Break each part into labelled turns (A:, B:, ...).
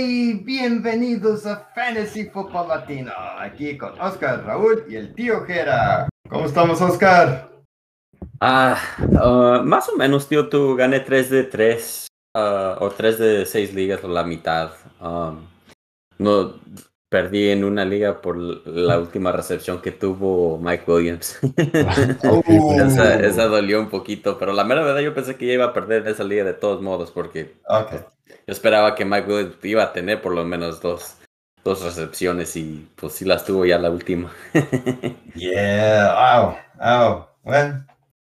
A: Hey, bienvenidos a Fantasy Football Latino. Aquí con Oscar, Raúl y el tío Jera. ¿Cómo estamos, Oscar?
B: Ah, uh, más o menos, tío, tú gané 3 de 3 uh, o 3 de 6 ligas o la mitad. Um, no perdí en una liga por la última recepción que tuvo Mike Williams.
A: Oh.
B: esa, esa dolió un poquito, pero la mera verdad yo pensé que iba a perder en esa liga de todos modos porque
A: Ok.
B: Yo esperaba que Mike Williams iba a tener por lo menos dos, dos recepciones y pues sí las tuvo ya la última.
A: Yeah, wow, wow. Bueno,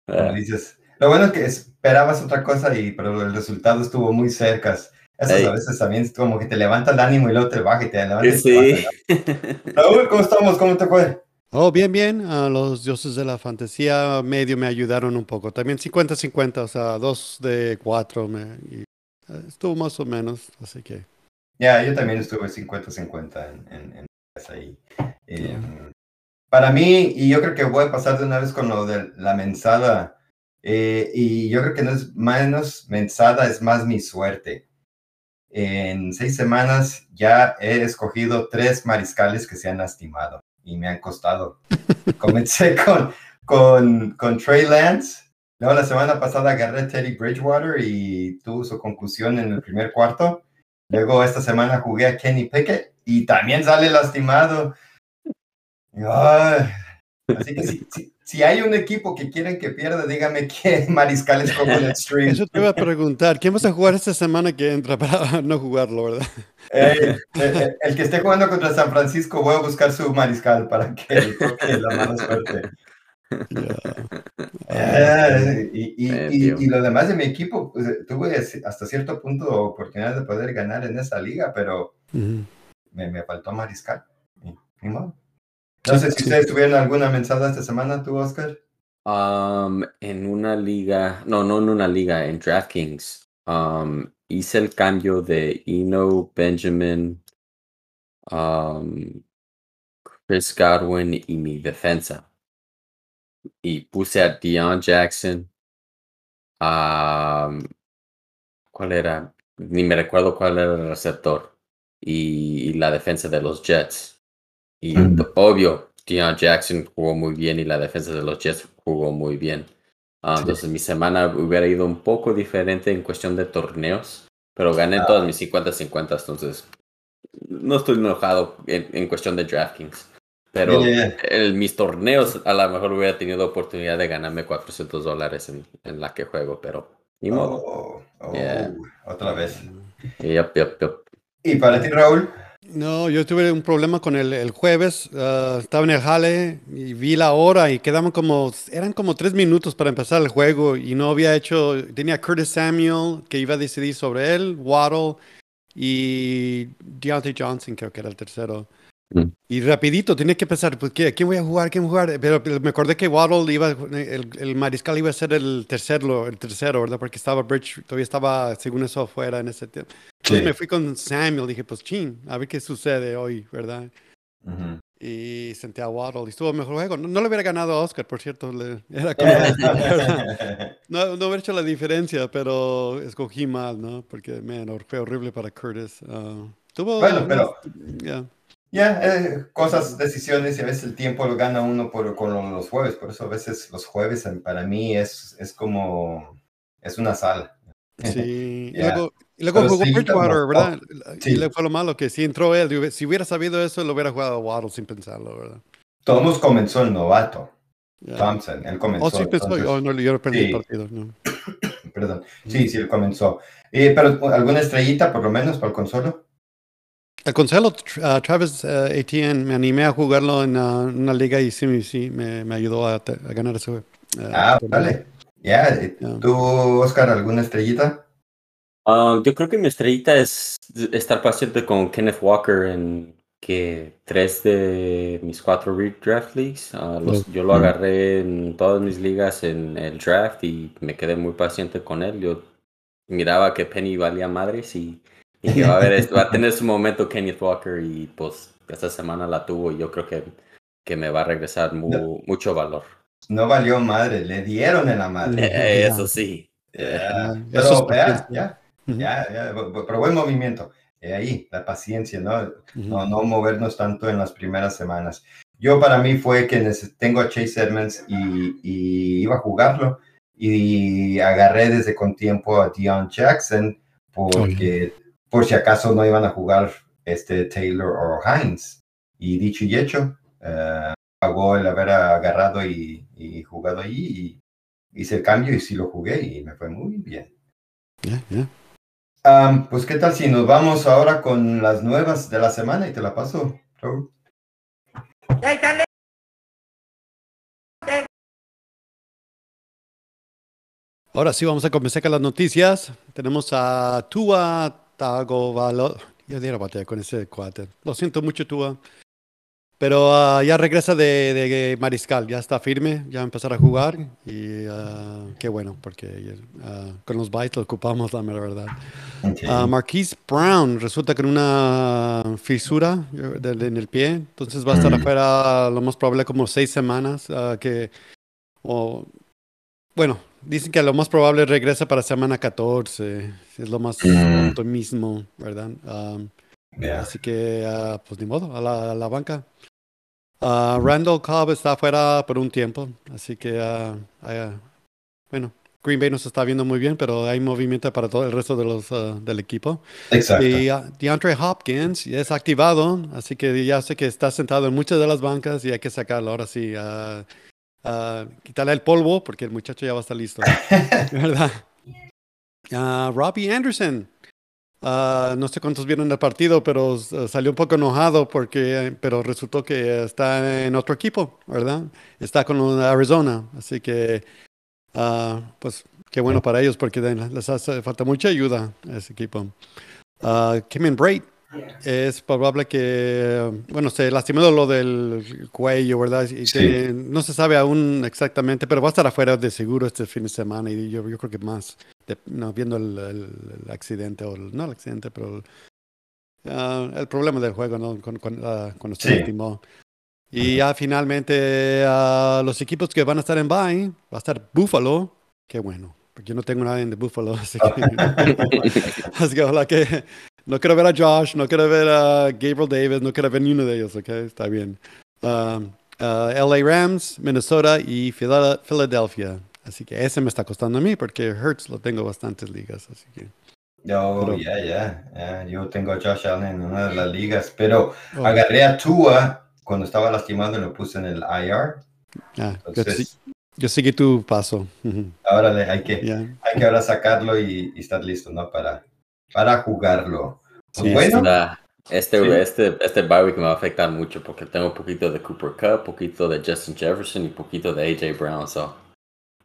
A: como
B: Ah,
A: dices. Lo bueno es que esperabas otra cosa, y, pero el resultado estuvo muy cerca. Eso
B: Ey.
A: a veces también es como que te levanta el ánimo y luego te baja y te levanta. y te
B: sí.
A: baja. Raúl, ¿cómo estamos? ¿Cómo te fue?
C: Oh, bien, bien. Ah, los dioses de la fantasía medio me ayudaron un poco. También 50-50, o sea, dos de cuatro. Me, y, estuvo más o menos, así que.
A: Ya, yo también estuve 50-50 en, en, en esa ahí. Eh, Para mí, y yo creo que voy a pasar de una vez con lo de la mensada, eh, y yo creo que no es menos mensada, es más mi suerte. En seis semanas ya he escogido tres mariscales que se han lastimado y me han costado. Comencé con, con, con Trey Lance, luego la semana pasada agarré a Teddy Bridgewater y tuvo su concusión en el primer cuarto. Luego esta semana jugué a Kenny Pickett y también sale lastimado. Ay, así que si, si- si hay un equipo que quieren que pierda, dígame qué mariscales como en el stream.
C: Eso te iba a preguntar. ¿Quién vas a jugar esta semana que entra para no jugarlo, verdad?
A: Eh, eh, el que esté jugando contra San Francisco, voy a buscar su mariscal para que toque la mala suerte. Eh, y, y-
B: Eh,
A: y- y lo demás de mi equipo, pues, eh, tuve hasta cierto punto oportunidad de poder ganar en esa liga, pero me, me faltó mariscal. No sé si ustedes tuvieron alguna mensada esta semana, tú, Oscar.
B: Um, en una liga, no, no en una liga, en DraftKings, um, hice el cambio de Eno, Benjamin, um, Chris Godwin y mi defensa. Y puse a Deion Jackson. um, ¿Cuál era? Ni me recuerdo cuál era el receptor. Y, y la defensa de los Jets. Y
A: Mm.
B: obvio, Deion Jackson jugó muy bien y la defensa de los Jets jugó muy bien. Ah,
A: Sí.
B: Entonces mi semana hubiera ido un poco diferente en cuestión de torneos, pero gané todas mis 50-50, entonces no estoy enojado en, en cuestión de DraftKings. Pero
A: Yeah.
B: en mis torneos a lo mejor hubiera tenido oportunidad de ganarme 400 dólares en, en la que juego, pero ni modo.
A: Oh, oh,
B: Yeah.
A: Otra vez. ¿Y para ti, Raúl?
C: No, yo tuve un problema con el, el jueves. ah, estaba en el jale y vi la hora y quedaban como, eran como tres minutos para empezar el juego y no había hecho, tenía Curtis Samuel que iba a decidir sobre él, Waddle y Deontay Johnson creo que era el tercero.
B: Mm.
C: Y rapidito tenía que pensar, pues, ¿qué, ¿quién voy a jugar? ¿Quién voy a jugar? Pero, pero me acordé que Waddle iba, el, el mariscal iba a ser el tercero, el tercero, ¿verdad? Porque estaba Bridge, todavía estaba, según eso, afuera en ese tiempo. Entonces
A: Sí.
C: me fui con Samuel, dije, pues chin, a ver qué sucede hoy, ¿verdad?
A: Ujú.
C: Y senté a Waddle y estuvo mejor juego. No, no le hubiera ganado a Oscar, por cierto. le- era como, no, no hubiera hecho la diferencia, pero escogí mal, ¿no? Porque, man, fue horrible para Curtis. Ah, tuvo,
A: Bueno, pero-
C: ya.
A: Ya, eh, cosas, decisiones y a veces el tiempo lo gana uno por, con lo- los jueves. Por eso a veces los jueves para mí es, es como, es una sala.
C: Sí, y luego, y luego jugó
A: sí,
C: Bridgewater,
A: como-
C: ¿verdad?
A: sí.
C: Y le fue lo malo que si entró él, si hubiera sabido eso, lo hubiera jugado Waddle sin pensarlo, ¿verdad?
A: Todos comenzó el novato. Thompson, él comenzó.
C: Oh, sí pensó,
A: entonces-
C: oh, no, yo perdí
A: sí.
C: el partido, no.
A: Perdón, sí, sí, él comenzó. Eh, pero alguna estrellita por lo menos para el consuelo.
C: El Consuelo Tr- ah, Travis ah, Etienne, me animé a jugarlo en ah, una liga y sí, sí me, me ayudó a, a ganar ese.
A: Ah,
C: torneo.
A: vale. Ya, eh. ¿tú, Oscar, alguna estrellita?
B: Ah, yo creo que mi estrellita es estar paciente con Kenneth Walker en que tres de mis cuatro redraft leagues. ah, los- yo lo agarré en todas mis ligas en el draft y me quedé muy paciente con él. Yo miraba que Penny valía madres y, y que va a, va a tener su momento Kenneth Walker y pues esta semana la tuvo y yo creo que, que me va a regresar mu- mucho valor.
A: No valió madre, le dieron en la madre.
B: Eh, eso sí.
C: Eso es
A: Pero ya,
C: paciencia.
A: ya, ya, ya, pero buen movimiento. eh, ahí, la paciencia, ¿no? ¿no? No movernos tanto en las primeras semanas. Yo para mí fue que tengo a Chase Edmonds y, y iba a jugarlo y agarré desde con tiempo a Dion Jackson porque por si acaso no iban a jugar este Taylor o Hines. Y dicho y hecho, uh, pagó el haber agarrado y, y jugado allí y hice el cambio y sí lo jugué y me fue muy bien. pues qué tal si nos vamos ahora con las nuevas de la semana y te la paso,
C: Ahora sí, vamos a comenzar con las noticias. Tenemos a Tua Tagovailoa. Yo diera batear con ese cuate. Lo siento mucho, Tua. Pero uh, ya regresa de, de, Mariscal, ya está firme, ya va a empezar a jugar y uh, qué bueno, porque uh, con los bytes lo ocupamos, la verdad. Okay. Marquise Brown resulta con una fisura en el pie, entonces va a estar mm. afuera lo más probable como seis semanas, que, o, bueno, dicen que lo más probable regresa para semana 14, es lo más mm. optimismo, ¿verdad? Um, yeah. Así que, pues ni modo, a la, a la banca. Uh, Randall Cobb está fuera por un tiempo, así que, uh, uh, bueno, Green Bay no se está viendo muy bien, pero hay movimiento para todo el resto de los, del equipo.
A: Exacto.
C: Y DeAndre Hopkins es activado, así que ya sé que está sentado en muchas de las bancas y hay que sacarlo ahora sí. Quitarle el polvo porque el muchacho ya va a estar listo. ¿Verdad? Robbie Anderson Uh, no sé cuántos vieron el partido, pero uh, salió un poco enojado porque, pero resultó que está en otro equipo, ¿verdad? Está con Arizona, así que, uh, pues, qué bueno para ellos porque les hace falta mucha ayuda a ese equipo. Kim Braid es probable que, bueno, se lastimó lo del cuello, ¿verdad? Y sí. no se sabe aún exactamente, pero va a estar afuera de seguro este fin de semana y yo, yo creo que más, de, no, viendo el, el, accidente, o el, no el accidente, pero el, uh, el problema del juego, ¿no? Con, con, uh, cuando se sí. lastimó. Y ya finalmente uh, los equipos que van a estar en bye, va a estar Buffalo, qué bueno, porque yo no tengo nadie de Buffalo, así que, así que ojalá que no quiero ver a Josh, no quiero ver a Gabriel Davis, no quiero ver ni uno de ellos, ¿ok? Está bien. Um, uh, LA Rams, Minnesota y Philadelphia. Así que ese me está costando a mí porque Hurts lo tengo bastantes ligas, así que.
A: Oh, ya, ya. Yo tengo a Josh Allen en una de las ligas, pero oh. agarré a Tua cuando estaba lastimado y lo puse en el IR.
C: Ah, Entonces, yo, yo, seguí tu paso.
A: Ahora hay que, yeah. hay que ahora sacarlo y, y estar listo, ¿no? Para, para jugarlo.
B: Sí, bueno, este, sí. este, este bye week me va a afectar mucho porque tengo un poquito de Cooper Cup, poquito de Justin Jefferson y poquito de AJ Brown. So.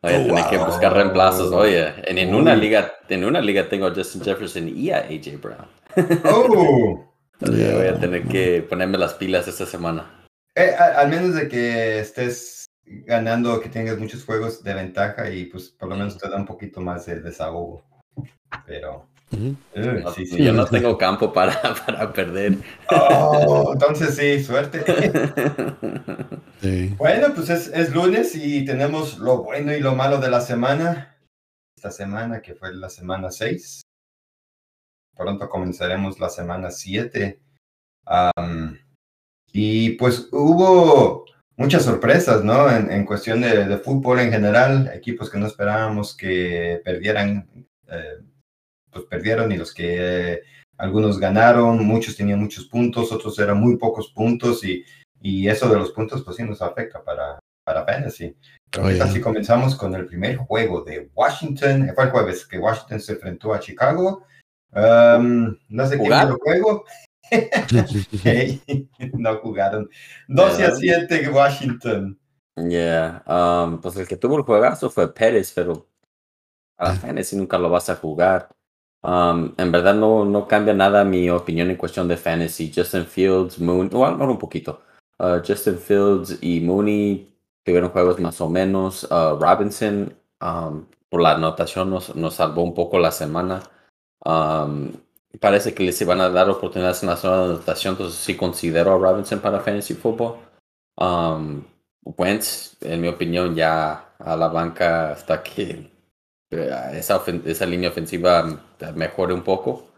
B: Voy a oh, tener wow. que buscar reemplazos. Oye, en, en una liga, en una liga tengo a Justin Jefferson y a AJ Brown.
A: Oh.
B: yeah. Voy a tener que ponerme las pilas esta semana.
A: Eh, al menos de que estés ganando, que tengas muchos juegos de ventaja y pues por lo menos te da un poquito más de desahogo. Pero
B: Uh, sí, sí. Yo no tengo campo para, para perder.
A: Oh, entonces sí, suerte.
C: Sí.
A: Bueno, pues es, es, lunes y tenemos lo bueno y lo malo de la semana. Esta semana, que fue la semana 6. Pronto comenzaremos la semana 7. Um, y pues hubo muchas sorpresas, ¿no? En, en cuestión de, de, fútbol en general, equipos que no esperábamos que perdieran. Eh, pues perdieron y los que eh, algunos ganaron, muchos tenían muchos puntos, otros eran muy pocos puntos y, y eso de los puntos pues sí nos afecta para, para Fantasy. Oh, yeah. Así comenzamos con el primer juego de Washington, fue el jueves que Washington se enfrentó a Chicago. Um, no sé quién vio el juego. no jugaron. 12 yeah. a 7 Washington.
B: Yeah, um, pues el que tuvo el juegazo fue Pérez, pero a la Fantasy nunca lo vas a jugar. Um, en verdad no, no cambia nada mi opinión en cuestión de fantasy. Justin Fields, Moon, bueno, un poquito. Uh, Justin Fields y Mooney tuvieron juegos más o menos. Uh, Robinson, um, por la anotación, nos, nos, salvó un poco la semana. Um, parece que les iban a dar oportunidades en la zona de anotación, entonces sí considero a Robinson para fantasy football. Wentz, en mi opinión, ya a la banca hasta que esa, esa línea ofensiva mejore un poco.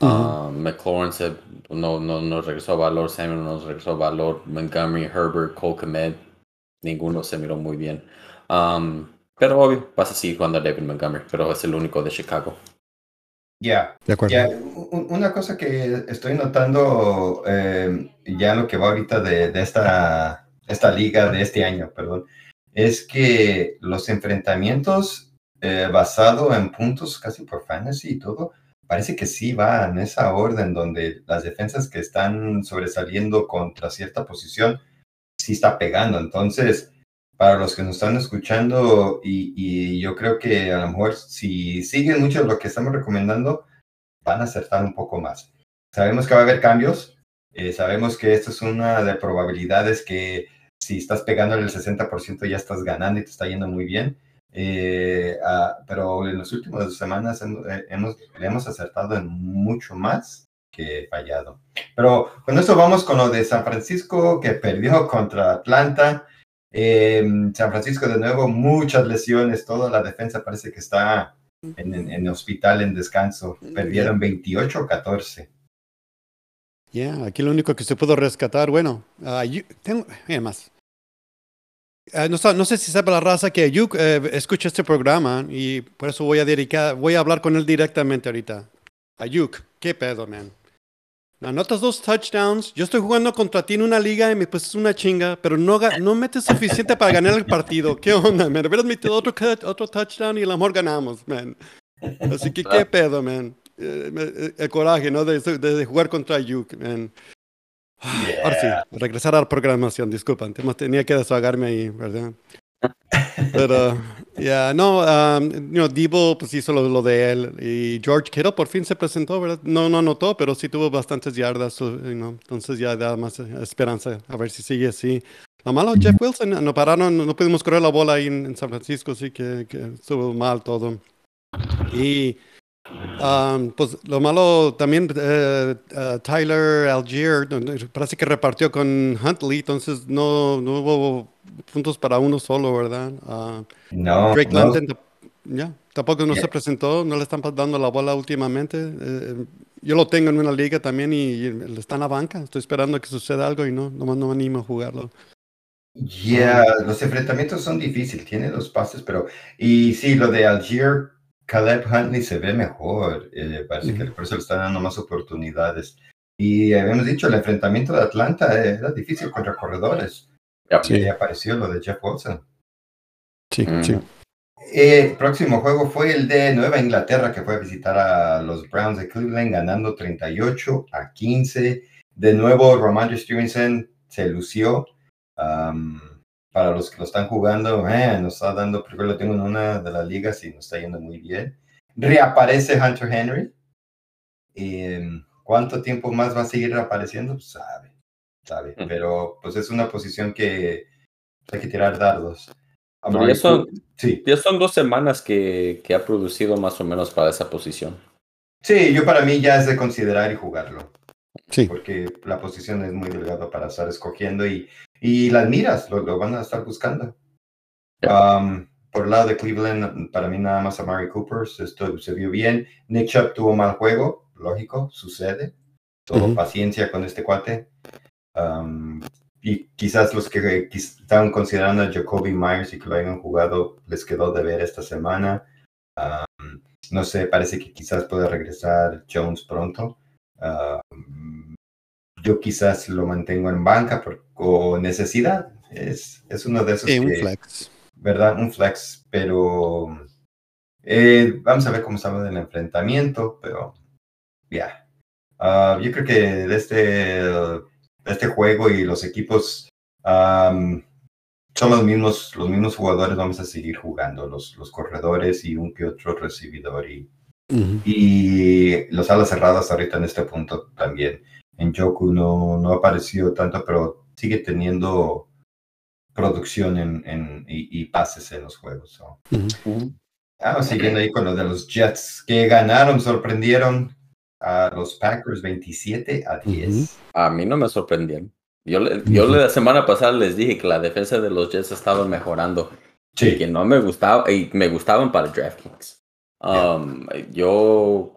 B: Uh, McLaurin se, no, no, no regresó valor, Samuel no regresó valor, Montgomery, Herbert, Cole Komet, ninguno se miró muy bien. Um, pero obvio, vas a seguir jugando a David Montgomery, pero es el único de Chicago.
A: Ya,
C: De acuerdo.
A: ya. Un- Una cosa que estoy notando eh, ya lo que va ahorita de, de esta, esta liga de este año, perdón, es que los enfrentamientos eh, basado en puntos casi por fantasy y todo, parece que sí va en esa orden donde las defensas que están sobresaliendo contra cierta posición sí está pegando. Entonces, para los que nos están escuchando, y, yo creo que a lo mejor si siguen mucho lo que estamos recomendando, van a acertar un poco más. Sabemos que va a haber cambios, eh, sabemos que esto es una de probabilidades que si estás pegando el 60% ya estás ganando y te está yendo muy bien. Eh, ah, pero en las últimas semanas hemos, eh, hemos, le hemos acertado en mucho más que fallado. Pero con esto vamos con lo de San Francisco que perdió contra Atlanta. Eh, San Francisco de nuevo, muchas lesiones, toda la defensa parece que está en, en, en hospital en descanso. Perdieron 28-14.
C: Yeah, aquí lo único que se pudo rescatar, bueno, Yu- tengo, mira más. Ah, no, sé si sabe la raza que Ayuk eh, escucha este programa y por eso voy a dedicar, voy a hablar con él directamente ahorita. Ayuk, ¿qué pedo, man? Anotas dos touchdowns. Yo estoy jugando contra ti en una liga y me pues una chinga, pero no, no metes suficiente para ganar el partido. ¿Qué onda, man? Hubieras metido otro, otro touchdown y a lo mejor ganamos, man. Así que, ¿qué pedo, man? Eh, eh, el coraje, ¿no? De, de- de jugar contra Ayuk, man. Ahora sí, regresar a la programación, disculpan, te- tenía que desahogarme ahí, ¿verdad? Pero, ya, no, um, you know, Debo pues hizo lo, lo de él y George Kittle por fin se presentó, ¿verdad? No, no anotó, pero sí tuvo bastantes yardas, you know, entonces ya da más esperanza a ver si sigue así. Lo malo, Jeff Wilson, no pararon, no pudimos correr la bola ahí en, en San Francisco, sí que, que estuvo mal todo. Y Um, pues lo malo también, eh, eh, Tyler Algier parece que repartió con Huntley, entonces no, no hubo puntos para uno solo, ¿verdad? Ah,
A: No,
C: Drake
A: no,
C: London ya, tampoco no
A: Yeah.
C: se presentó, no le están dando la bola últimamente. Eh, yo lo tengo en una liga también y, y él está en la banca, estoy esperando que suceda algo y no, nomás no me animo a jugarlo.
A: Yeah, los enfrentamientos son difíciles, tiene los pases, pero y sí, lo de Algier, Caleb Huntley se ve mejor, eh, parece que
C: Ujú.
A: por eso le están dando más oportunidades. Y habíamos dicho, el enfrentamiento de Atlanta era difícil contra corredores.
B: Yep.
A: Y ahí apareció lo de Jeff Wilson.
C: Sí,
B: Ujú.
C: sí.
A: El próximo juego fue el de Nueva Inglaterra, que fue a visitar a los Browns de Cleveland, ganando 38 a 15. De nuevo, Ramondre Stevenson se lució. Um, para los que lo están jugando, eh, nos está dando, primero lo tengo en una de las ligas y nos está yendo muy bien. Reaparece Hunter Henry. Eh, ¿Cuánto tiempo más va a seguir reapareciendo? Pues, sabe, sabe.
B: Mm.
A: Pero pues es una posición que hay que tirar dardos.
B: Ya son,
A: sí.
B: ya son dos semanas que, que ha producido más o menos para esa posición.
A: Sí, yo para mí ya es de considerar y jugarlo,
C: Sí.
A: porque la posición es muy delgada para estar escogiendo y, y las miras lo, lo van a estar buscando. Um, por el lado de Cleveland, para mí nada más a Mari Cooper, esto se vio bien. Nick Chubb tuvo mal juego, lógico, sucede. Todo paciencia con este cuate. Um, y quizás los que estaban considerando a Jacoby Myers y que lo hayan jugado les quedó de ver esta semana. Um, no sé, parece que quizás pueda regresar Jones pronto. Um, yo quizás lo mantengo en banca por o necesidad. Es, es uno de esos
C: Sí, un
A: que,
C: flex.
A: ¿verdad? Un flex, pero eh, vamos a ver cómo sale del enfrentamiento, pero ya. Ah, yo creo que de este, de este juego y los equipos am, son los mismos, los mismos jugadores, vamos a seguir jugando, los, los corredores y un que otro recibidor y,
C: Ujú.
A: y los alas cerradas ahorita en este punto también. En Joku no, no apareció tanto, pero sigue teniendo producción en, en- y, y pases en los juegos. so.
C: Ujú.
A: Vamos siguiendo ahí con lo de los Jets que ganaron, sorprendieron a los Packers 27 a 10.
B: A mí no me sorprendieron. Yo, le- yo la semana pasada les dije que la defensa de los Jets estaba mejorando. y
A: Sí,
B: que no me gustaba y me gustaban para DraftKings.
A: Yeah.
B: Um, Yo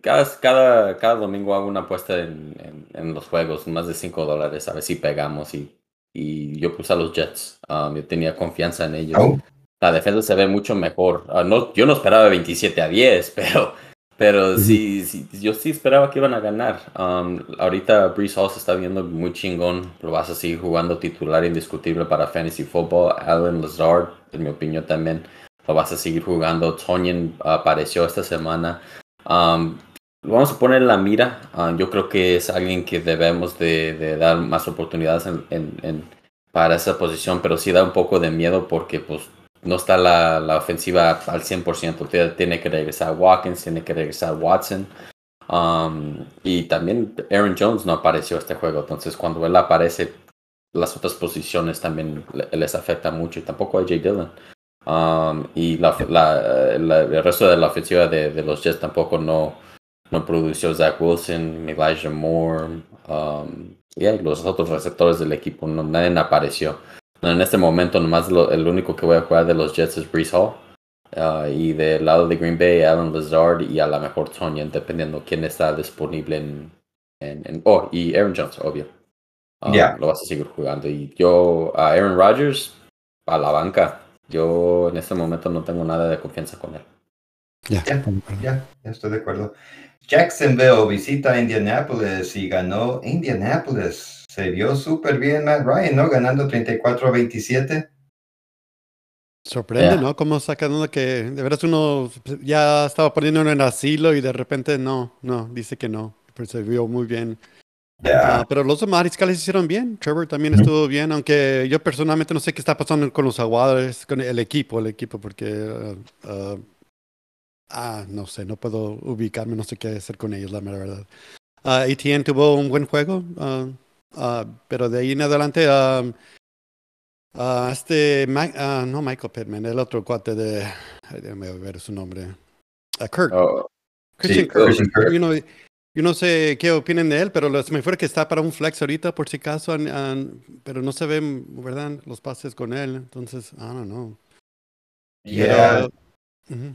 B: Cada, cada, cada domingo hago una apuesta en, en, en los juegos, más de 5 dólares, a ver si pegamos. Y, y yo puse a los Jets. Um, yo tenía confianza en ellos.
A: Oh,
B: La defensa se ve mucho mejor. Ah, no, yo no esperaba 27 a 10, pero, pero sí, sí, yo sí esperaba que iban a ganar. Um, ahorita Brees Hall se está viendo muy chingón. Lo vas a seguir jugando titular indiscutible para Fantasy Football. Alan Lazard, en mi opinión también, lo vas a seguir jugando. Tonyan apareció esta semana. Um, lo vamos a poner en la mira. Yo creo que es alguien que debemos de, dar más oportunidades para esa posición, pero sí da un poco de miedo porque pues no está la, ofensiva al 100%. Tiene- que regresar Watkins, tiene que regresar Watson. Y también Aaron Jones no apareció este juego. Entonces cuando él aparece, las otras posiciones también le- les afecta mucho. Y tampoco a Jay Dillon. Um, y la, la- la- el resto de la ofensiva de, de los Jets tampoco no, no produció Zach Wilson, Elijah Moore, um, y ahí los otros receptores del equipo, no, nadie apareció. En este momento, nomás lo- el único que voy a jugar de los Jets es Brees Hall. uh, y del lado de Green Bay, Alan Lazard y a la mejor Tonyan, dependiendo quién está disponible en. en, en- oh, y Aaron Jones, obvio. Um,
A: Ya.
B: Lo vas a seguir jugando. Y yo, a Aaron Rodgers, a la banca. Yo en este momento no tengo nada de confianza con él.
C: Ya.
A: Ya. ya, ya estoy de acuerdo. Jacksonville visita a Indianapolis y ganó Indianapolis. Se vio súper bien Matt Ryan, ¿no? Ganando 34 a 27.
C: Sorprende. ¿no? Cómo sacan uno que de veras uno ya estaba poniendo en asilo y de repente no, no, dice que no. Pero se vio muy bien.
A: Ya.
C: Ah, pero los mariscales hicieron bien. Trevor también
A: Ujú.
C: estuvo bien, aunque yo personalmente no sé qué está pasando con los aguadores, con el equipo, el equipo, porque ah, ah, ah, no sé, no puedo ubicarme, no sé qué hacer con ellos, la mera verdad. Ah, ATN tuvo un buen juego, ah, ah, pero de ahí en adelante, ah, ah, este, ah, no Michael Pittman, el otro cuate de, déjame ver su nombre, Ah, Kirk.
B: Oh,
C: Christian
A: Sí,
C: Kirk.
A: Kirk.
C: Yo no, yo no sé qué opinan de él, pero lo- se me fue que está para un flex ahorita, por si acaso, an- an- pero no se ven, ¿verdad? Los pases con él. Entonces, I don't know.
A: Yeah.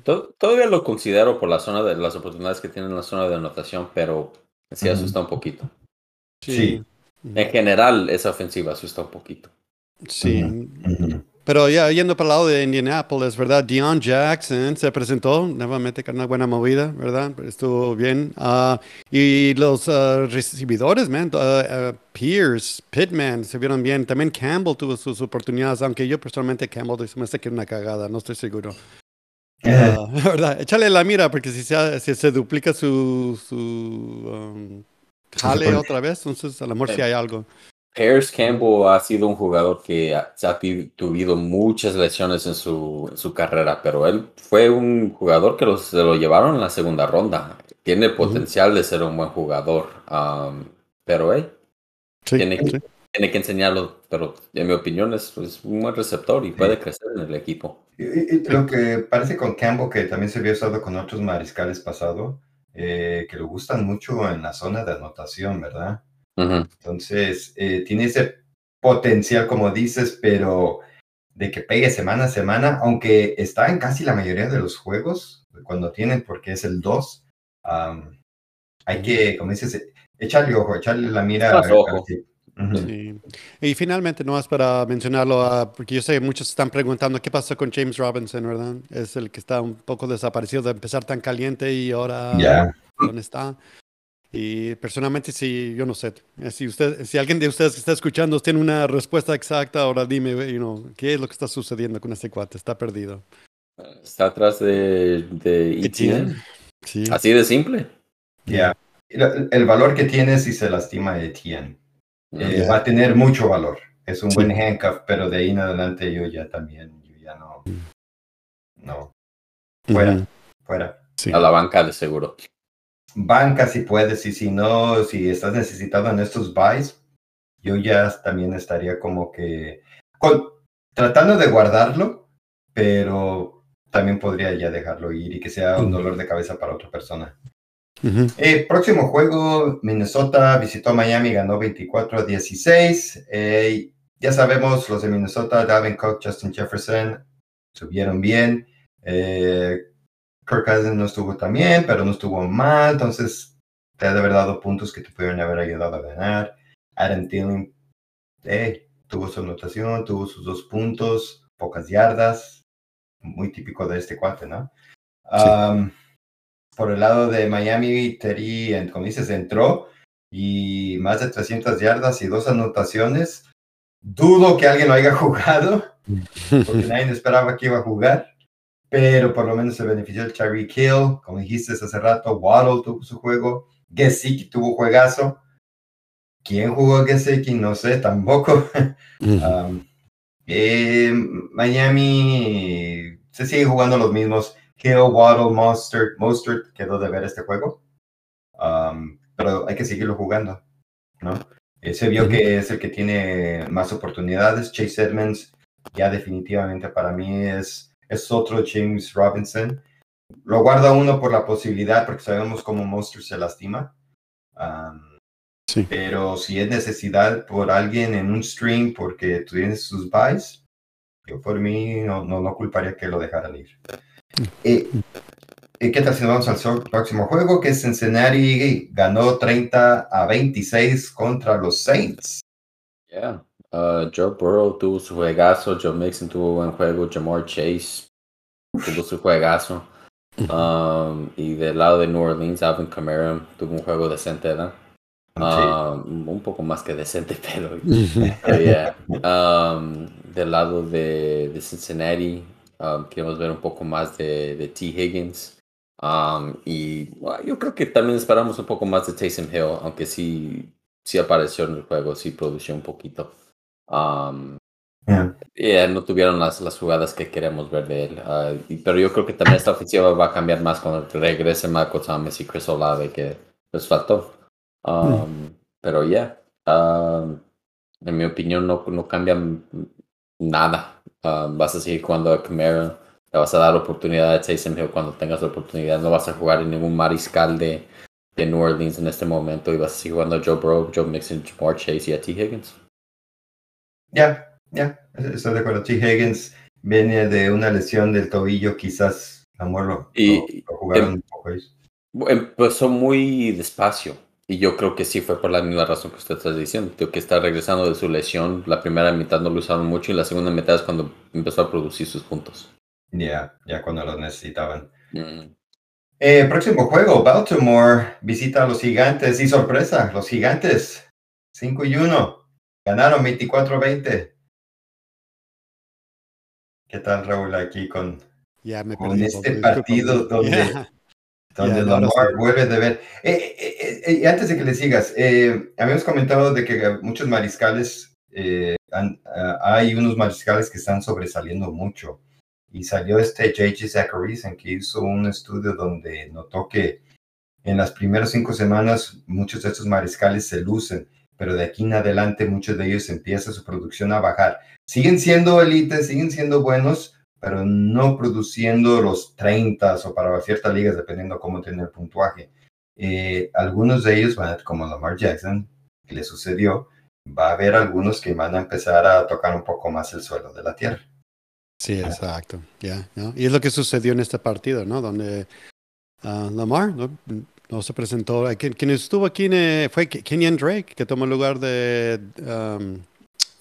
B: Todavía lo considero por la zona de las oportunidades que tiene en la zona de anotación, pero sí asusta un poquito.
A: Sí.
B: En general, esa ofensiva asusta un poquito.
C: Sí. Pero ya yendo para el lado de Indianapolis, ¿verdad? Dion Jackson se presentó nuevamente con una buena movida, ¿verdad? Estuvo bien. Ah, y los ah, recibidores, man, ah, Pierce, Pittman se vieron bien. También Campbell tuvo sus oportunidades, aunque yo personalmente Campbell se me hace que una cagada, no estoy seguro. ¿verdad? Échale la mira, porque si se, si se duplica su, su um, jale otra vez, entonces a lo mejor sí hay algo.
B: Paris Campbell ha sido un jugador que ha, se ha tenido muchas lesiones en su, en su carrera, pero él fue un jugador que los, se lo llevaron en la segunda ronda. Tiene potencial de ser un buen jugador, um, pero hey,
C: Sí,
B: Tiene que-
C: sí.
B: tiene que enseñarlo. Pero en mi opinión es, es un buen receptor y puede crecer en el equipo.
A: y- y lo que parece con Campbell, que también se había usado con otros mariscales pasado, eh, que lo gustan mucho en la zona de anotación, ¿verdad?
B: Ujú.
A: Entonces, eh, tiene ese potencial, como dices, pero de que pegue semana a semana, aunque está en casi la mayoría de los juegos, cuando tienen, porque es el 2, am, hay que, como dices, echarle ojo, echarle la mira.
C: Sí. Y finalmente, no es para mencionarlo, ah, porque yo sé que muchos están preguntando qué pasó con James Robinson, ¿verdad? Es el que está un poco desaparecido de empezar tan caliente y ahora
A: Ya.
C: dónde está. Y personalmente, sí, yo no sé. Eh, Si, usted, si alguien de ustedes que está escuchando tiene una respuesta exacta, ahora dime, you know, ¿qué es lo que está sucediendo con este cuate? Está perdido.
B: Está atrás de, de ETN.
C: Sí.
B: Así de simple.
A: Ya. El valor que tiene si se lastima Etienne. Eh. Va a tener mucho valor. Es un
C: Sí.
A: buen handcuff, pero de ahí en adelante yo ya también, yo ya no. No, fuera, fuera.
C: Sí.
B: A la banca de seguro.
A: Banca si puedes, y si no, si estás necesitado en estos buys, yo ya también estaría como que con- tratando de guardarlo, pero también podría ya dejarlo ir y que sea un dolor de cabeza para otra persona. Eh, próximo juego, Minnesota visitó Miami, ganó 24 a 16. Eh, ya sabemos, los de Minnesota, Dalvin Cook, Justin Jefferson, subieron bien. Eh, Kirk Cousins no estuvo tan bien, pero no estuvo mal, entonces te ha de haber dado puntos que te pudieron haber ayudado a ganar. Adam Thielen eh, tuvo su anotación, tuvo sus dos puntos, pocas yardas, muy típico de este cuate, ¿no? Um, por el lado de Miami, Terry, como dices, entró y más de 300 yardas y dos anotaciones. Dudo que alguien lo haya jugado, porque nadie esperaba que iba a jugar, pero por lo menos se benefició el Cherry Kill, como dijiste hace rato, Waddle tuvo su juego, Gesicki tuvo juegazo. ¿Quién jugó Gesicki? No sé, tampoco. um, eh, Miami se sigue jugando los mismos. Hill, Waddle, Mostert, Mostert quedó de ver este juego. Um, pero hay que seguirlo jugando, ¿no? Eh, se vio que es el que tiene más oportunidades. Chase Edmonds ya definitivamente para mí es, es otro James Robinson. Lo guarda uno por la posibilidad, porque sabemos cómo Monster se lastima. Um, sí. Pero si es necesidad por alguien en un stream porque tú tienes sus buys, yo por mí no, no, no culparía que lo dejaran ir. Eh, ¿Y qué tal si nos vamos al próximo juego? Que es Cincinnati ganó 30 a 26 contra los Saints.
B: Yeah. Uh, Joe Burrow tuvo su juegazo, Joe Mixon tuvo buen juego, Jamar Chase tuvo su juegazo. Um, y del lado de New Orleans, Alvin Kamara tuvo un juego decente, ¿verdad? Um, un poco más que decente, pero, yeah. um, del lado de, de Cincinnati, um, queremos ver un poco más de, de T. Higgins. Um, y yo creo que también esperamos un poco más de Taysom Hill, aunque sí, sí apareció en el juego, sí produjo un poquito. Um, yeah. no tuvieron las, las jugadas que queremos ver de él. Uh, pero yo creo que también esta ofensiva va a cambiar más cuando regrese Marco Thomas y Chris Olave, que les faltó. Um, mm. Pero ya, yeah, en mi opinión, no, no cambia nada. vas a seguir jugando a Camara le vas a dar oportunidad a Taysom Hill cuando tengas la oportunidad. No vas a jugar en ningún mariscal de, de New Orleans en este momento y vas a seguir jugando a Joe Burrow, Joe Mixon, Jamar Chase y a T. Higgins.
A: Ya, ya, estoy de acuerdo. T. Higgins viene de una lesión del tobillo, quizás amor lo, y, lo, jugaron em, un poco
B: Empezó muy despacio. Y yo creo que sí fue por la misma razón que usted está diciendo, que está regresando de su lesión. La primera mitad no lo usaron mucho y la segunda mitad es cuando empezó a producir sus puntos.
A: Ya, ya cuando los necesitaban. Mm. Eh, próximo juego, Baltimore visita a los gigantes y sorpresa, los gigantes 5 y 1, ganaron 24-20. ¿Qué tal Raúl aquí con, con este partido donde, donde Lamar vuelve de ver? Eh, eh, y antes de que le sigas, habíamos comentado de que muchos mariscales, hay unos mariscales que están sobresaliendo mucho y salió este J.J. Zacharias en que hizo un estudio donde notó que en las primeras cinco semanas muchos de estos mariscales se lucen, pero de aquí en adelante muchos de ellos empieza su producción a bajar. Siguen siendo élites, siguen siendo buenos, pero no produciendo los 30 o para ciertas ligas, dependiendo cómo tiene el puntuaje. Eh, algunos de ellos van a, como Lamar Jackson, que le sucedió, va a haber algunos que van a empezar a tocar un poco más el suelo de la tierra.
C: Sí, exacto. Y es lo que sucedió en este partido, ¿no? Donde uh, Lamar se presentó. Quien, estuvo aquí fue Kenyan Drake, que tomó el lugar de. Um,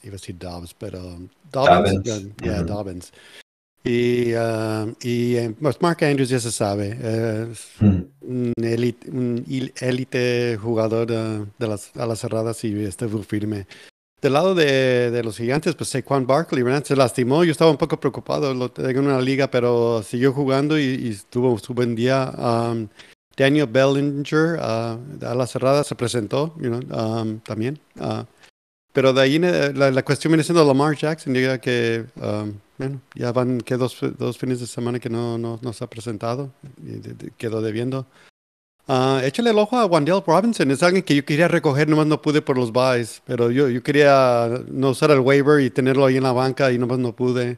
C: iba a decir Dobbs, pero. Dobbins. Yeah, Dobbins. Y, uh, y eh, pues Mark Andrews ya se sabe, es un élite jugador de, de, las, a las cerradas y estuvo firme. Del lado de, de, los gigantes, pues Saquon Barkley, ¿verdad? Se lastimó. Yo estaba un poco preocupado. Lo tengo en una liga, pero siguió jugando y, tuvo su buen día. Um, Daniel Bellinger, uh, a la cerrada, se presentó you know, um, también. Uh, pero de ahí la, la, cuestión viene siendo Lamar Jackson. Diga que, um, bueno, ya van que dos, dos, fines de semana que no, no, no se ha presentado. Y quedó debiendo. Uh, échale el ojo a Wandell Robinson. Es alguien que yo quería recoger, nomás no pude por los buys. Pero yo, yo quería no usar el waiver y tenerlo ahí en la banca y nomás no pude.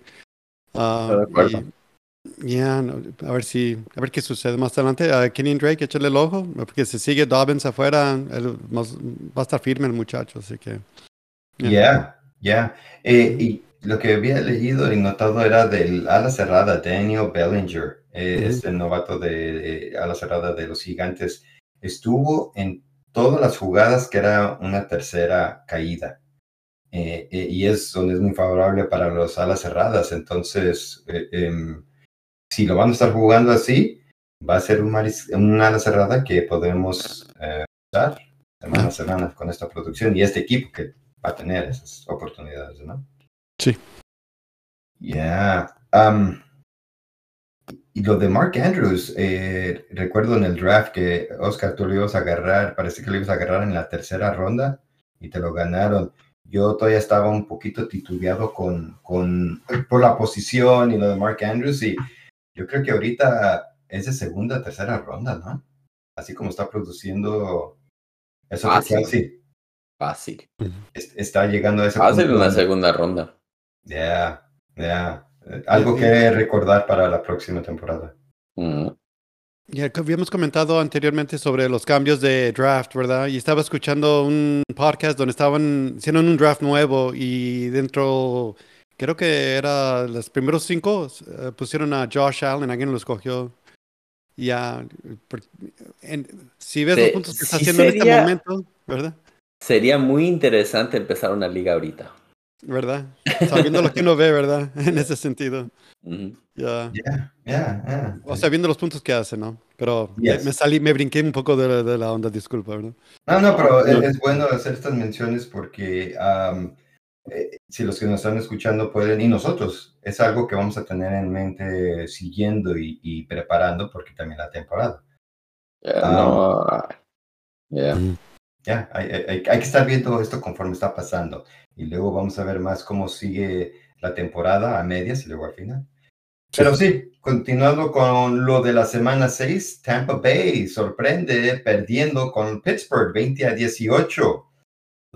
C: Uh, ya, a ver si, a ver qué sucede más adelante. A Kenny Drake, échale el ojo, porque si sigue Dobbins afuera, va a estar firme el muchacho, así que.
A: Ya, ya. Eh, y lo que había leído y notado era del ala cerrada, Daniel Bellinger. eh,
C: Ujú.
A: este novato de, de a la cerrada de los gigantes, estuvo en todas las jugadas que era una tercera caída. Eh, eh, y es donde es muy favorable para los alas cerradas. Entonces, eh, em, si lo van a estar jugando así, va a ser un, maris- un ala cerrada que podemos eh, usar semana
C: Ah.
A: a semana con esta producción y este equipo que va a tener esas oportunidades, ¿no?
C: Sí.
A: Ya. am, y lo de Mark Andrews, eh, recuerdo en el draft que Oscar, tú lo ibas a agarrar, parece que lo ibas a agarrar en la tercera ronda y te lo ganaron. Yo todavía estaba un poquito titubeado con, con, por la posición y lo de Mark Andrews y yo creo que ahorita es de segunda, tercera ronda, ¿no? Así como está produciendo eso que
B: Fácil. Fácil.
A: es- está llegando a ese
B: Fácil
A: punto
B: en la
A: donde-
B: segunda ronda.
A: Ya, ya. Eh, Algo que recordar para la próxima temporada.
B: Mm.
C: Ya habíamos comentado anteriormente sobre los cambios de draft, ¿verdad? Y estaba escuchando un podcast donde estaban haciendo un draft nuevo y dentro, creo que era los primeros cinco, eh, pusieron a Josh Allen, alguien lo escogió. Ya, en- si ves los
B: Sí,
C: puntos que está
B: sí
C: haciendo en este
B: sería-
C: momento, ¿verdad?
B: Sería muy interesante empezar una liga ahorita.
C: ¿Verdad? Sabiendo lo que uno ve, ¿verdad? En ese sentido.
B: Ujú.
C: Ya.
A: Ya, ya, ya.
C: O sea, viendo los puntos que hace, ¿no? Pero me-
A: Yes.
C: me salí, me brinqué un poco de, la- de la onda, disculpa, ¿verdad?
A: No, no, pero
C: No.
A: es, es bueno hacer estas menciones porque am, eh, si los que nos están escuchando pueden, y nosotros, es algo que vamos a tener en mente siguiendo y, y preparando porque también la temporada.
B: Ya,
A: Ah.
B: no, ah, ya.
A: Ya, hay, hay- hay- hay que estar viendo esto conforme está pasando. Y luego vamos a ver más cómo sigue la temporada a medias y luego al final. Pero sí, continuando con lo de la semana 6, Tampa Bay sorprende perdiendo con Pittsburgh 20 a 18.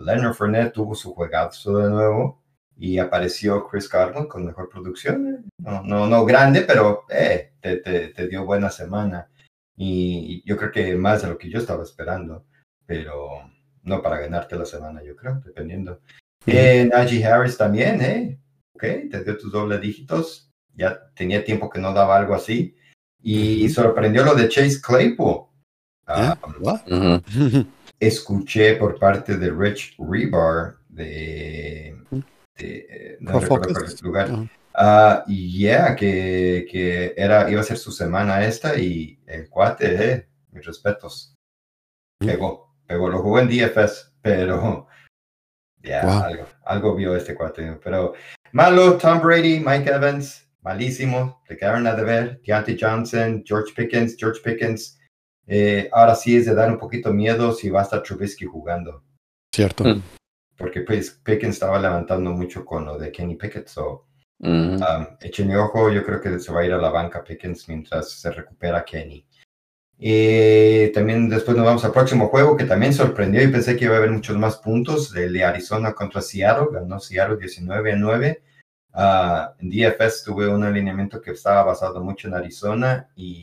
A: Leonard Fournette tuvo su juegazo de nuevo y apareció Chris Godwin con mejor producción. No, no, no grande, pero eh, te, te- te dio buena semana. Y yo creo que más de lo que yo estaba esperando, pero no para ganarte la semana, yo creo, dependiendo. Eh, Najee Harris también, ¿eh? Ok, te dio tus doble dígitos. Ya tenía tiempo que no daba algo así. Y sorprendió lo de Chase Claypool. Ah,
C: ¿Ya?
A: Escuché por parte de Rich Rebar de, de eh, no recuerdo cuál es el lugar.
C: Ah,
A: yeah, que, que era, iba a ser su semana esta y el cuate, eh, mis respetos. Pegó, pegó, lo jugó en DFS, pero ya,
C: Wow.
A: algo, algo vio este cuate. Pero malo, Tom Brady, Mike Evans, malísimo, le quedaron a deber. Deontay Johnson, George Pickens, George Pickens. Eh, ahora sí es de dar un poquito miedo si va a estar Trubisky jugando,
C: Cierto.
B: Mm.
A: porque pues Pickens estaba levantando mucho con lo de Kenny Pickett, so
B: Ujú.
A: Um, ojo, yo creo que se va a ir a la banca Pickens mientras se recupera Kenny. Y también después nos vamos al próximo juego que también sorprendió y pensé que iba a haber muchos más puntos. El de Arizona contra Seattle, ganó Seattle 19 a 9. Ah, en DFS tuve un alineamiento que estaba basado mucho en Arizona y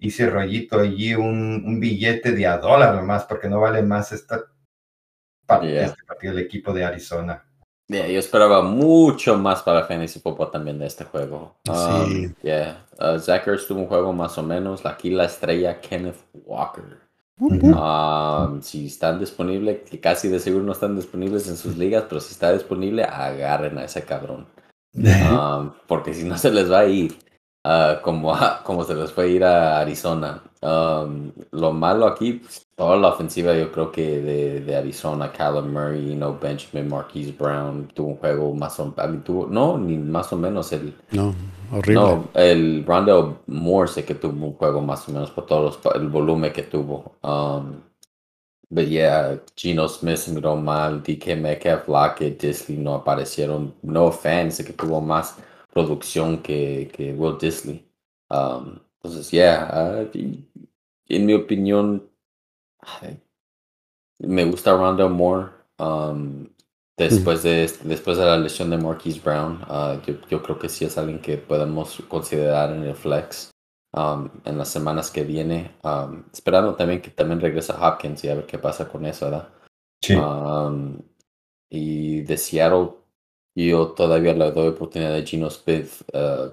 A: hice rollito allí un, un billete de a dólar nomás porque no vale más esta, pa-
B: Yeah.
A: este partido del equipo de Arizona.
B: Yeah, yo esperaba mucho más para Fantasy Football también de este juego. Um,
C: Sí.
B: yeah. Uh, Zach Ertz tuvo un juego más o menos. Aquí la estrella Kenneth Walker. Um, si están disponibles, que casi de seguro no están disponibles en sus ligas, pero si está disponible, agarren a ese cabrón. Um, porque si no se les va a ir, ah, como, a- como se les fue ir a Arizona. Um, lo malo aquí, pues, toda la ofensiva, yo creo que de, de Arizona, Callum Murray, you know, Benjamin, Marquise Brown, tuvo un juego más o menos, no, ni más o menos el,
C: No, horrible.
B: no, el Rondell Moore sé que tuvo un juego más o menos por todos los, el volumen que tuvo. Um, but yeah, Gino Smith se miró mal, DK Metcalf, Lockett, Disley no aparecieron. No fans que tuvo más producción que, que Will Disley. Um, entonces, yeah, ah, y- en mi opinión, me gusta Rondell Moore. Um, después, de, después de la lesión de Marquise Brown, ah, yo, yo creo que sí es alguien que podemos considerar en el flex um, en las semanas que viene. Um, esperando también que también regrese Hopkins y a ver qué pasa con eso, ¿verdad?
A: Sí.
B: Um, y de Seattle, yo todavía le doy oportunidad a Gino Smith. uh,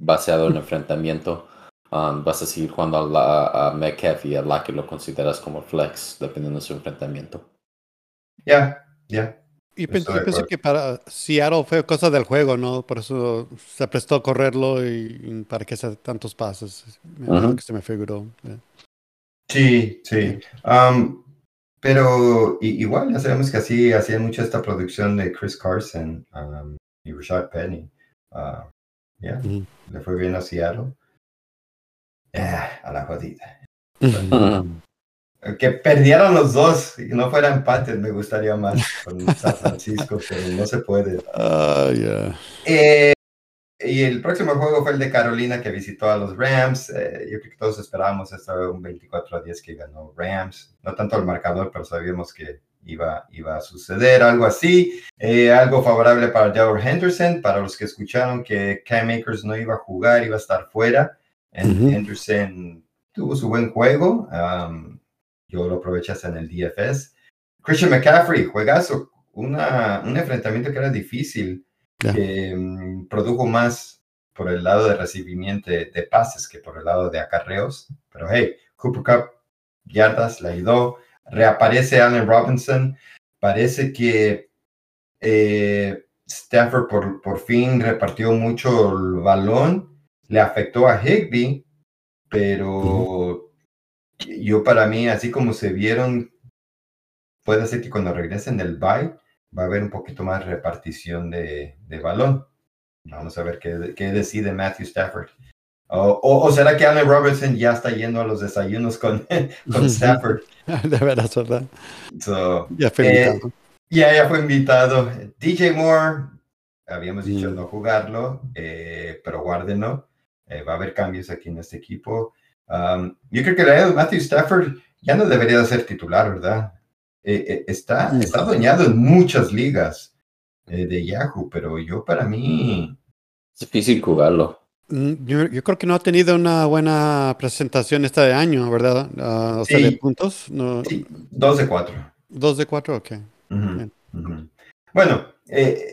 B: baseado en enfrentamiento. Um, vas a seguir jugando a, la, a Metcalf y a la que lo consideras como flex, dependiendo de su enfrentamiento.
A: Ya, ya.
C: Y pienso,
A: Estoy de
C: pienso
A: acuerdo.
C: que para Seattle fue cosa del juego, ¿no? Por eso se prestó a correrlo y, y para que hacer tantos pases. Es
B: Ujú.
C: lo que se me figuró. eh.
A: Sí, sí. Am, pero igual ya sabemos que así hacían mucho esta producción de Chris Carson am, y Rashad Penny. Ah, ya,
C: Ujú.
A: le fue bien a Seattle. Ah, a la jodida. Que perdieran los dos y no fuera empate, me gustaría más con San Francisco, pero no se puede.
C: Ah, ya.
A: Eh, y el próximo juego fue el de Carolina que visitó a los Rams. Eh, yo creo que todos esperábamos esto, un 24 a 10 que ganó Rams. No tanto el marcador, pero sabíamos que iba, iba a suceder algo así. Eh, algo favorable para Daryl Henderson. Para los que escucharon que Cam Akers no iba a jugar, iba a estar fuera.
C: Ujú.
A: Henderson tuvo su buen juego. um, yo lo aproveché hasta en el DFS. Christian McCaffrey, juegazo. Una, un enfrentamiento que era difícil Que mm, produjo más por el lado de recibimiento de, de pases que por el lado de acarreos. Pero hey, Cooper Cup, yardas, le ayudó. Reaparece Allen Robinson. Parece que eh, Stafford por, por fin repartió mucho el balón. Le afectó a Higby, pero yo para mí, así como se vieron, puede ser que cuando regresen del bye va a haber un poquito más repartición de, de balón. Vamos a ver qué, qué decide Matthew Stafford. O, o- o será que Allen Robertson ya está yendo a los desayunos con, con Stafford?
C: De veras, ¿verdad?
A: So,
C: Ya fue
A: Eh,
C: invitado.
A: ya, ya fue invitado. DJ Moore, habíamos dicho
C: Mm.
A: no jugarlo, eh, pero guárdenlo. Eh, va a haber cambios aquí en este equipo. Um, yo creo que Matthew Stafford ya no debería de ser titular, ¿verdad? Eh, eh, está, está adueñado en muchas ligas eh, de Yahoo, pero yo para mí,
B: Es difícil jugarlo.
C: Mm, Yo, yo creo que no ha tenido una buena presentación esta de año, ¿verdad? Ah, o sea, de
A: Sí.
C: puntos. No,
A: sí, dos de cuatro.
C: Dos de cuatro, ok.
A: Ujú,
C: Bien.
A: ujú. Bueno, eh,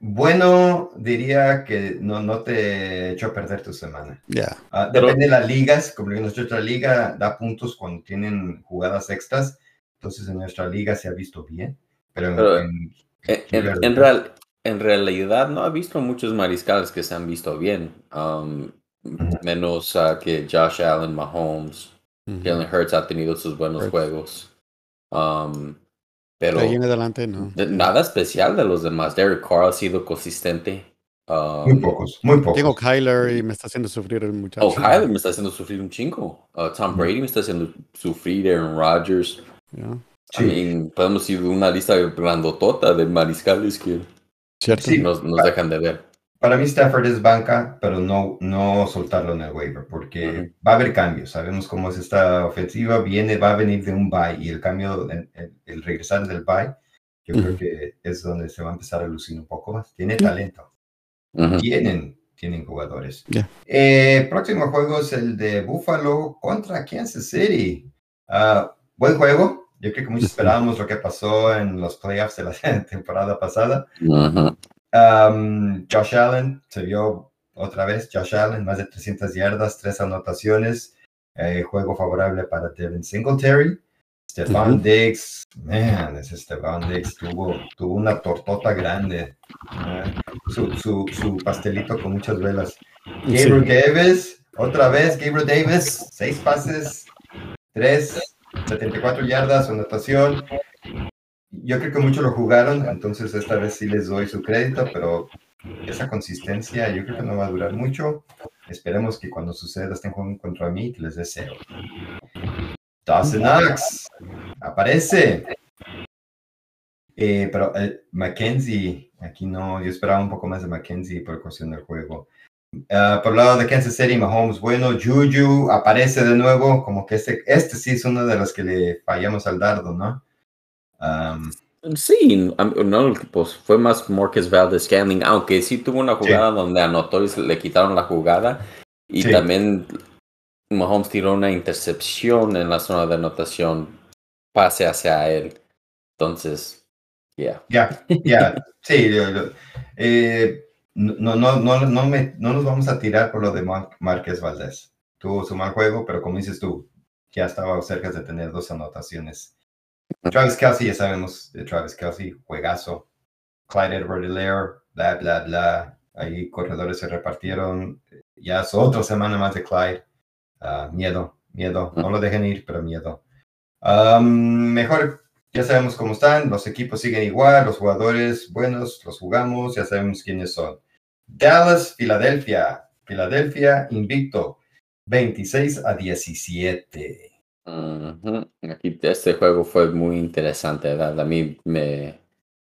A: bueno, diría que no, no te echó a perder tu semana.
C: Ya.
A: Ah,
B: Pero-
A: depende de las ligas, como en nuestra liga da puntos cuando tienen jugadas extras, entonces en nuestra liga se ha visto bien, pero en,
B: Pero-
A: en-
B: En, en- en real- en realidad no he visto muchos mariscales que se han visto bien. um,
A: Ujú.
B: menos ah, que Josh Allen, Mahomes,
C: Ujú.
B: Jalen Hurts ha tenido sus buenos
C: Hurts.
B: juegos. Um,
C: De
B: pero
C: ahí en adelante, no.
B: de- nada especial de los demás. Derek Carr ha sido consistente. Um,
A: muy pocos, muy pocos.
C: Tengo Kyler y me está haciendo sufrir el muchacho.
B: Oh, Kyler me está haciendo sufrir un chingo. Uh, Tom Brady me está haciendo sufrir. Aaron Rodgers.
C: Ya.
A: Sí.
B: I mean, podemos ir de una lista grandotota de mariscales que
C: ¿Cierto?
A: Sí.
B: nos, nos dejan de ver.
A: Para mí Stafford es banca, pero no, no soltarlo en el waiver, porque
B: Ujú.
A: va a haber cambios. Sabemos cómo es esta ofensiva, viene, va a venir de un bye y el cambio, el, el- regresar del bye, yo creo
C: Ujú.
A: que es donde se va a empezar a lucir un poco más. Tiene talento.
B: Ujú.
A: tienen, tienen jugadores. Eh, próximo juego es el de Buffalo contra Kansas City. Ah, buen juego. Yo creo que muchos esperábamos lo que pasó en los playoffs de la temporada pasada. Um, Josh Allen se vio otra vez. Josh Allen, más de 300 yardas, tres anotaciones. Eh, juego favorable para Devin Singletary. Stefan
C: Ujú.
A: Diggs, man, ese Stefan Diggs tuvo, tuvo una tortota grande. su, su, su pastelito con muchas velas.
C: Sí.
A: Gabriel Davis, otra vez Gabriel Davis, seis pases, tres, 74 yardas, anotación. Yo creo que muchos lo jugaron, entonces esta vez sí les doy su crédito, pero esa consistencia yo creo que no va a durar mucho. Esperemos que cuando suceda estén jugando contra mí, que les dé cero. Dawson Knox aparece. Eh, pero eh, Mackenzie, aquí no, yo esperaba un poco más de Mackenzie por cuestión del juego. Ah, por el lado de Kansas City, Mahomes, bueno, Juju aparece de nuevo, como que este, este sí es uno de los que le fallamos al dardo, ¿no? Am,
B: Sí, no, pues fue más Marcus Valdez Scanling, aunque sí tuvo una jugada donde anotó y se le quitaron la jugada. Y
A: Sí.
B: también Mahomes tiró una intercepción en la zona de anotación, pase hacia él. Entonces, yeah.
A: Ya, ya, sí. lo- lo- eh, no, no, no, no, me, no nos vamos a tirar por lo de Márquez Valdés. Tuvo su mal juego, pero como dices tú, ya estaba cerca de tener dos anotaciones. Travis Kelsey, ya sabemos de Travis Kelsey, juegazo. Clyde Edward bla, bla, bla. Ahí corredores se repartieron. Ya es otra semana más de Clyde. Ah, miedo, miedo. No lo dejen ir, pero miedo. mejor, ya sabemos cómo están. Los equipos siguen igual. Los jugadores buenos los jugamos. Ya sabemos quiénes son. Dallas, Filadelfia. Filadelfia invicto. 26 a 17.
B: Aquí este juego fue muy interesante, ¿verdad? A mí me,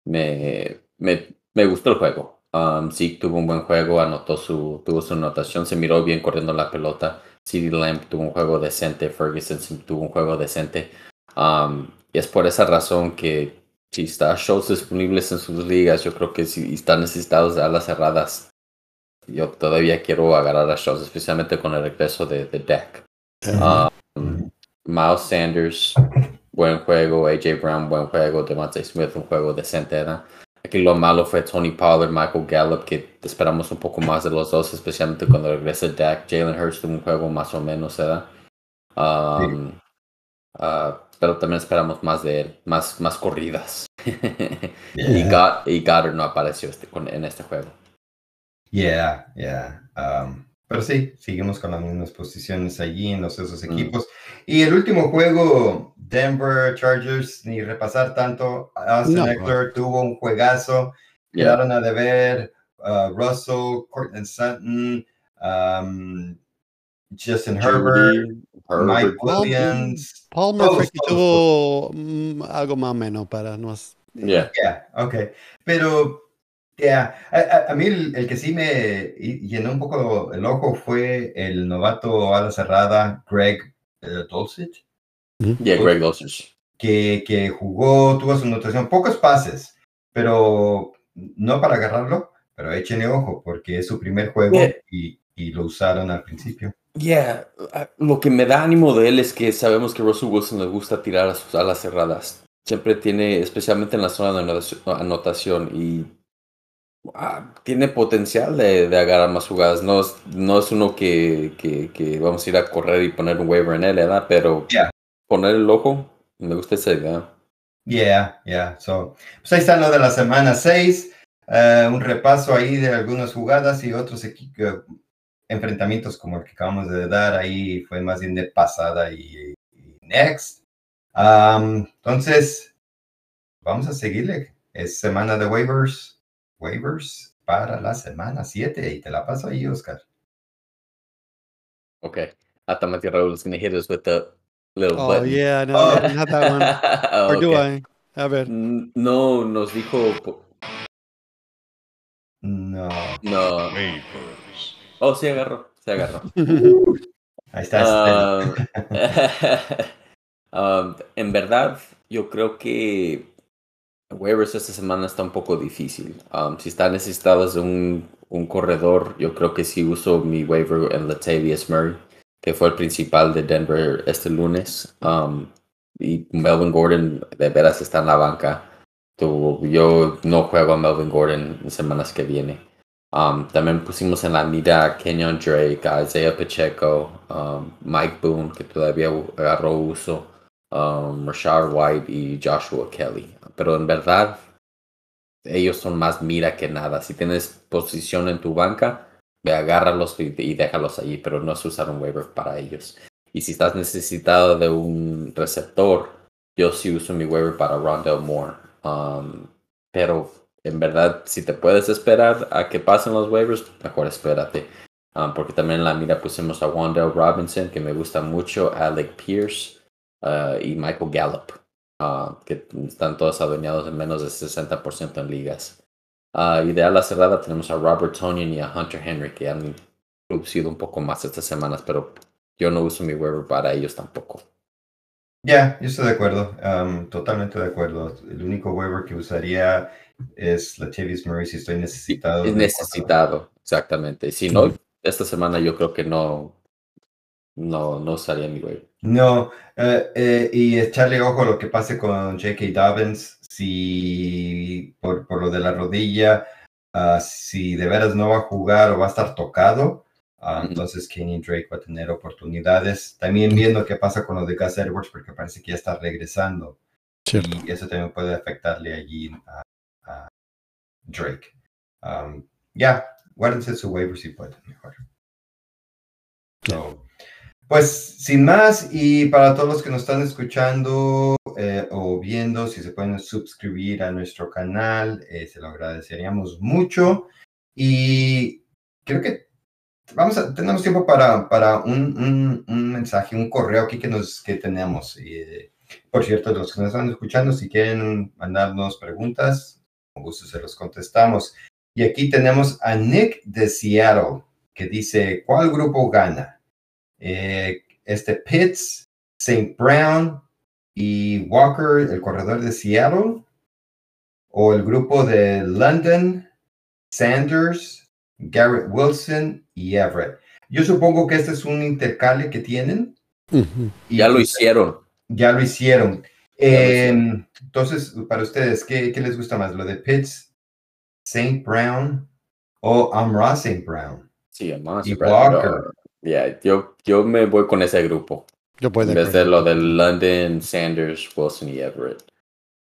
B: me, me, gustó el juego. Um, sí, tuvo un buen juego, anotó su, tuvo su anotación, se miró bien corriendo la pelota. CD Lamp tuvo un juego decente, Ferguson tuvo un juego decente. Um, y es por esa razón que si está shows disponibles en sus ligas, yo creo que si están necesitados de alas cerradas, yo todavía quiero agarrar a shows, especialmente con el regreso de, de Deck. Um, Miles Sanders, buen juego. AJ Brown, buen juego. Devontae Smith, un juego decente. ¿verdad? Aquí lo malo fue Tony Pollard, Michael Gallup, que esperamos un poco más de los dos, especialmente cuando regrese Dak. Jalen Hurst, un juego más o menos, ¿verdad? Um, uh, pero también esperamos más de él, más, más corridas. y, God, y Goddard no apareció este, en este juego.
A: Yeah, yeah. Um, pero sí, seguimos con las mismas posiciones allí en los esos mm. equipos. Y el último juego, Denver Chargers, ni repasar tanto. Austin Eckler tuvo un juegazo. Quedaron a deber uh, Russell, Cortland Sutton, um, Justin Herbert, Mike Williams.
C: Paul Murphy tuvo mm, algo más o menos para nos.
A: Yeah. yeah, ok. Pero Yeah. A, mí el, que sí me llenó un poco el ojo fue el novato a la cerrada Greg uh, Dulcich.
B: Yeah, Greg Dulcich.
A: Que, que jugó, tuvo su anotación, pocos pases, pero no para agarrarlo, pero échenle ojo porque es su primer juego y, y, lo usaron al principio.
B: Yeah, lo que me da ánimo de él es que sabemos que Russell Wilson le gusta tirar a sus alas cerradas. Siempre tiene, especialmente en la zona de anotación, y Ah, tiene potencial de, de, agarrar más jugadas. No es, no es uno que, que, que, vamos a ir a correr y poner un waiver en él, ¿verdad? Pero poner el ojo, me gusta esa idea.
A: Yeah, yeah. So, pues ahí está lo de la semana 6. Eh, un repaso ahí de algunas jugadas y otros enfrentamientos como el que acabamos de dar. Ahí fue más bien de pasada y, next. entonces, vamos a seguirle. Es semana de waivers waivers para la semana 7 y te la paso ahí, Oscar.
B: Okay. I thought Matthew Raul was going to hit us with the little
C: oh,
B: button.
C: yeah, no, oh. not that one. Or okay. do I? A ver.
B: No, nos dijo.
A: No.
B: No. Waivers. Oh, sí agarró. Se agarró.
A: Ahí está.
B: Um, um, en verdad, yo creo que waivers esta semana está un poco difícil. Um, si están necesitados de un, un, corredor, yo creo que sí uso mi waiver en Latavius Murray, que fue el principal de Denver este lunes. Um, y Melvin Gordon de veras está en la banca. yo no juego a Melvin Gordon en semanas que viene. Um, también pusimos en la mira Kenyon Drake, Isaiah Pacheco, Mike Boone, que todavía agarró uso, Rashard White y Joshua Kelly pero en verdad ellos son más mira que nada. Si tienes posición en tu banca, agárralos y, déjalos allí, pero no es usar un waiver para ellos. Y si estás necesitado de un receptor, yo sí uso mi waiver para Rondell Moore. Um, pero en verdad, si te puedes esperar a que pasen los waivers, mejor espérate. Um, porque también en la mira pusimos a Wandell Robinson, que me gusta mucho, Alec Pierce uh, y Michael Gallup. Ah, que están todos adueñados en menos de 60% en ligas. Uh, y de cerrada tenemos a Robert Tonian y a Hunter Henry, que han producido un poco más estas semanas, pero yo no uso mi waiver para ellos tampoco.
A: Ya, yo estoy de acuerdo, totalmente de acuerdo. El único waiver que usaría es la Latavius Murray si estoy necesitado.
B: Es necesitado, exactamente. Si no, esta semana yo creo que no, no, no usaría mi waiver.
A: No, eh, eh, y echarle ojo a lo que pase con J.K. Dobbins, si por, por, lo de la rodilla, ah, si de veras no va a jugar o va a estar tocado, ah, entonces Kenny Drake va a tener oportunidades. También viendo qué pasa con lo de Gus Edwards, porque parece que ya está regresando.
C: Cierto.
A: Y eso también puede afectarle allí a Drake. Um, ya, guárdense su waiver si pueden, mejor. So, pues sin más, y para todos los que nos están escuchando eh, o viendo, si se pueden suscribir a nuestro canal, eh, se lo agradeceríamos mucho. Y creo que vamos a, tenemos tiempo para, para un, un- un mensaje, un correo aquí que, nos, que tenemos. Eh, por cierto, los que nos están escuchando, si quieren mandarnos preguntas, con gusto se los contestamos. Y aquí tenemos a Nick de Seattle, que dice, ¿cuál grupo gana? Eh, este Pitts, St. Brown y Walker, el corredor de Seattle, o el grupo de London, Sanders, Garrett Wilson y Everett. Yo supongo que este es un intercalio que tienen. Y
B: Ya lo
A: pues,
B: hicieron.
A: ya lo hicieron. Eh,
B: hicieron.
A: entonces, para ustedes, ¿qué, qué les gusta más? ¿Lo de Pitts, St. Brown o Amra St. Brown?
B: Sí, además.
A: Y
B: Brad,
A: Walker.
B: yo- yeah, yo, yo me voy con ese grupo.
C: Yo puedo.
B: En vez de lo de London, Sanders, Wilson y Everett.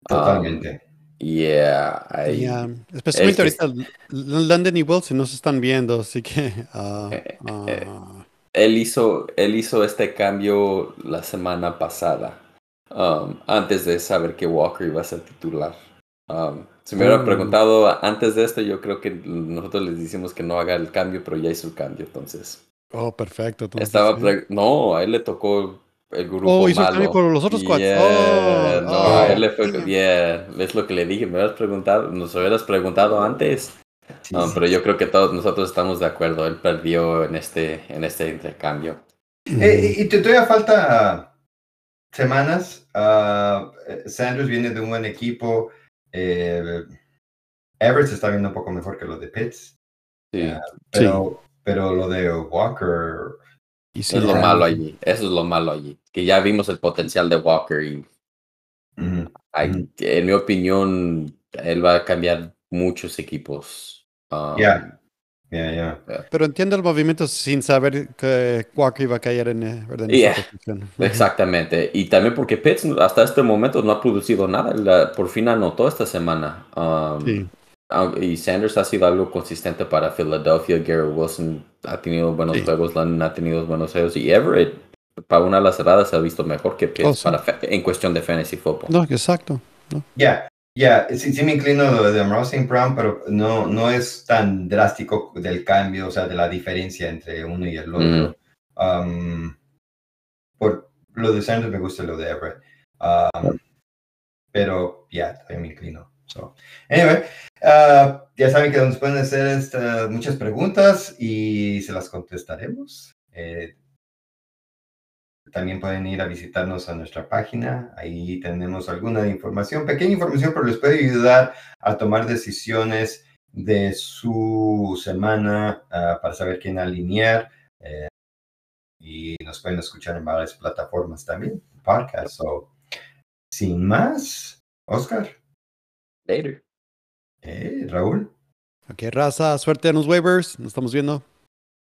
A: Totalmente.
B: Yeah, I-
C: Ya, Especialmente
B: Es
C: ahorita London y Wilson no se están viendo, así que. ah,
B: Eh,
C: ah,
B: él hizo, él hizo este cambio la semana pasada, um, antes de saber que Walker iba a ser titular. Um, si me hubiera
C: Mm.
B: preguntado antes de esto, yo creo que nosotros les decimos que no haga el cambio, pero ya hizo el cambio, entonces.
C: oh, perfecto. entonces,
B: Estaba
C: sí.
B: no, a él le tocó el grupo
C: Oh, hizo el
B: malo.
C: cambio con los otros cuatro.
B: Yeah,
C: Oh,
B: no,
C: oh,
B: a él le fue yeah, es lo que le dije, me hubieras preguntado, nos hubieras preguntado antes.
A: Sí,
B: Um,
A: sí.
B: pero yo creo que todos nosotros estamos de acuerdo, él perdió en este en este intercambio.
A: Eh, y te todavía falta semanas. ah, eh, Sanders viene de un buen equipo. Eh, Everett se está viendo un poco mejor que lo de Pitts.
B: Sí,
A: Yeah. Pero, pero lo de Walker.
C: Y sí,
B: es lo malo allí, eso es lo malo allí, que ya vimos el potencial de Walker y hay- en mi opinión él va a cambiar muchos equipos. Um,
A: Ya. Ya, ya.
C: Pero entiendo el movimiento sin saber que Walker iba a caer en, eh, ¿verdad? en
B: Yeah.
C: esa posición. Ujú.
B: Exactamente, y también porque Pitts hasta este momento no ha producido nada, la- por fin anotó esta semana. Um,
C: Sí.
B: Y Sanders ha sido algo consistente para Philadelphia. Garrett Wilson ha tenido buenos
C: Sí.
B: juegos, London ha tenido buenos juegos. Y Everett, para una de las cerradas, se ha visto mejor que Pitts
C: Oh, sí.
B: para en cuestión de fantasy football.
C: No, exacto.
A: Ya, ya, sí, sí me inclino de St. Brown, pero no, no es tan drástico del cambio, o sea, de la diferencia entre uno y el otro. Um, por lo de Sanders me gusta lo de Everett. Um, pero ya, también me inclino. So, anyway, uh, ya saben que nos pueden hacer esta- muchas preguntas y se las contestaremos. Eh, también pueden ir a visitarnos a nuestra página. Ahí tenemos alguna información, pequeña información, pero les puede ayudar a tomar decisiones de su semana ah, para saber quién alinear. eh, y nos pueden escuchar en varias plataformas también, podcast. So, sin más, Oscar,
B: Later.
A: eh, Raúl.
C: Ok, raza, suerte en los waivers. Nos estamos viendo.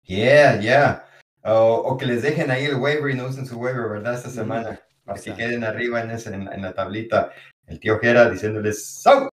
A: Yeah, yeah. O, o que les dejen ahí el waiver y no usen su waiver, ¿verdad? Esta semana. Para que queden arriba en, ese- en, la- en la tablita. El tío Jera diciéndoles ¡Sau!